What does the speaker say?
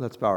Let's bow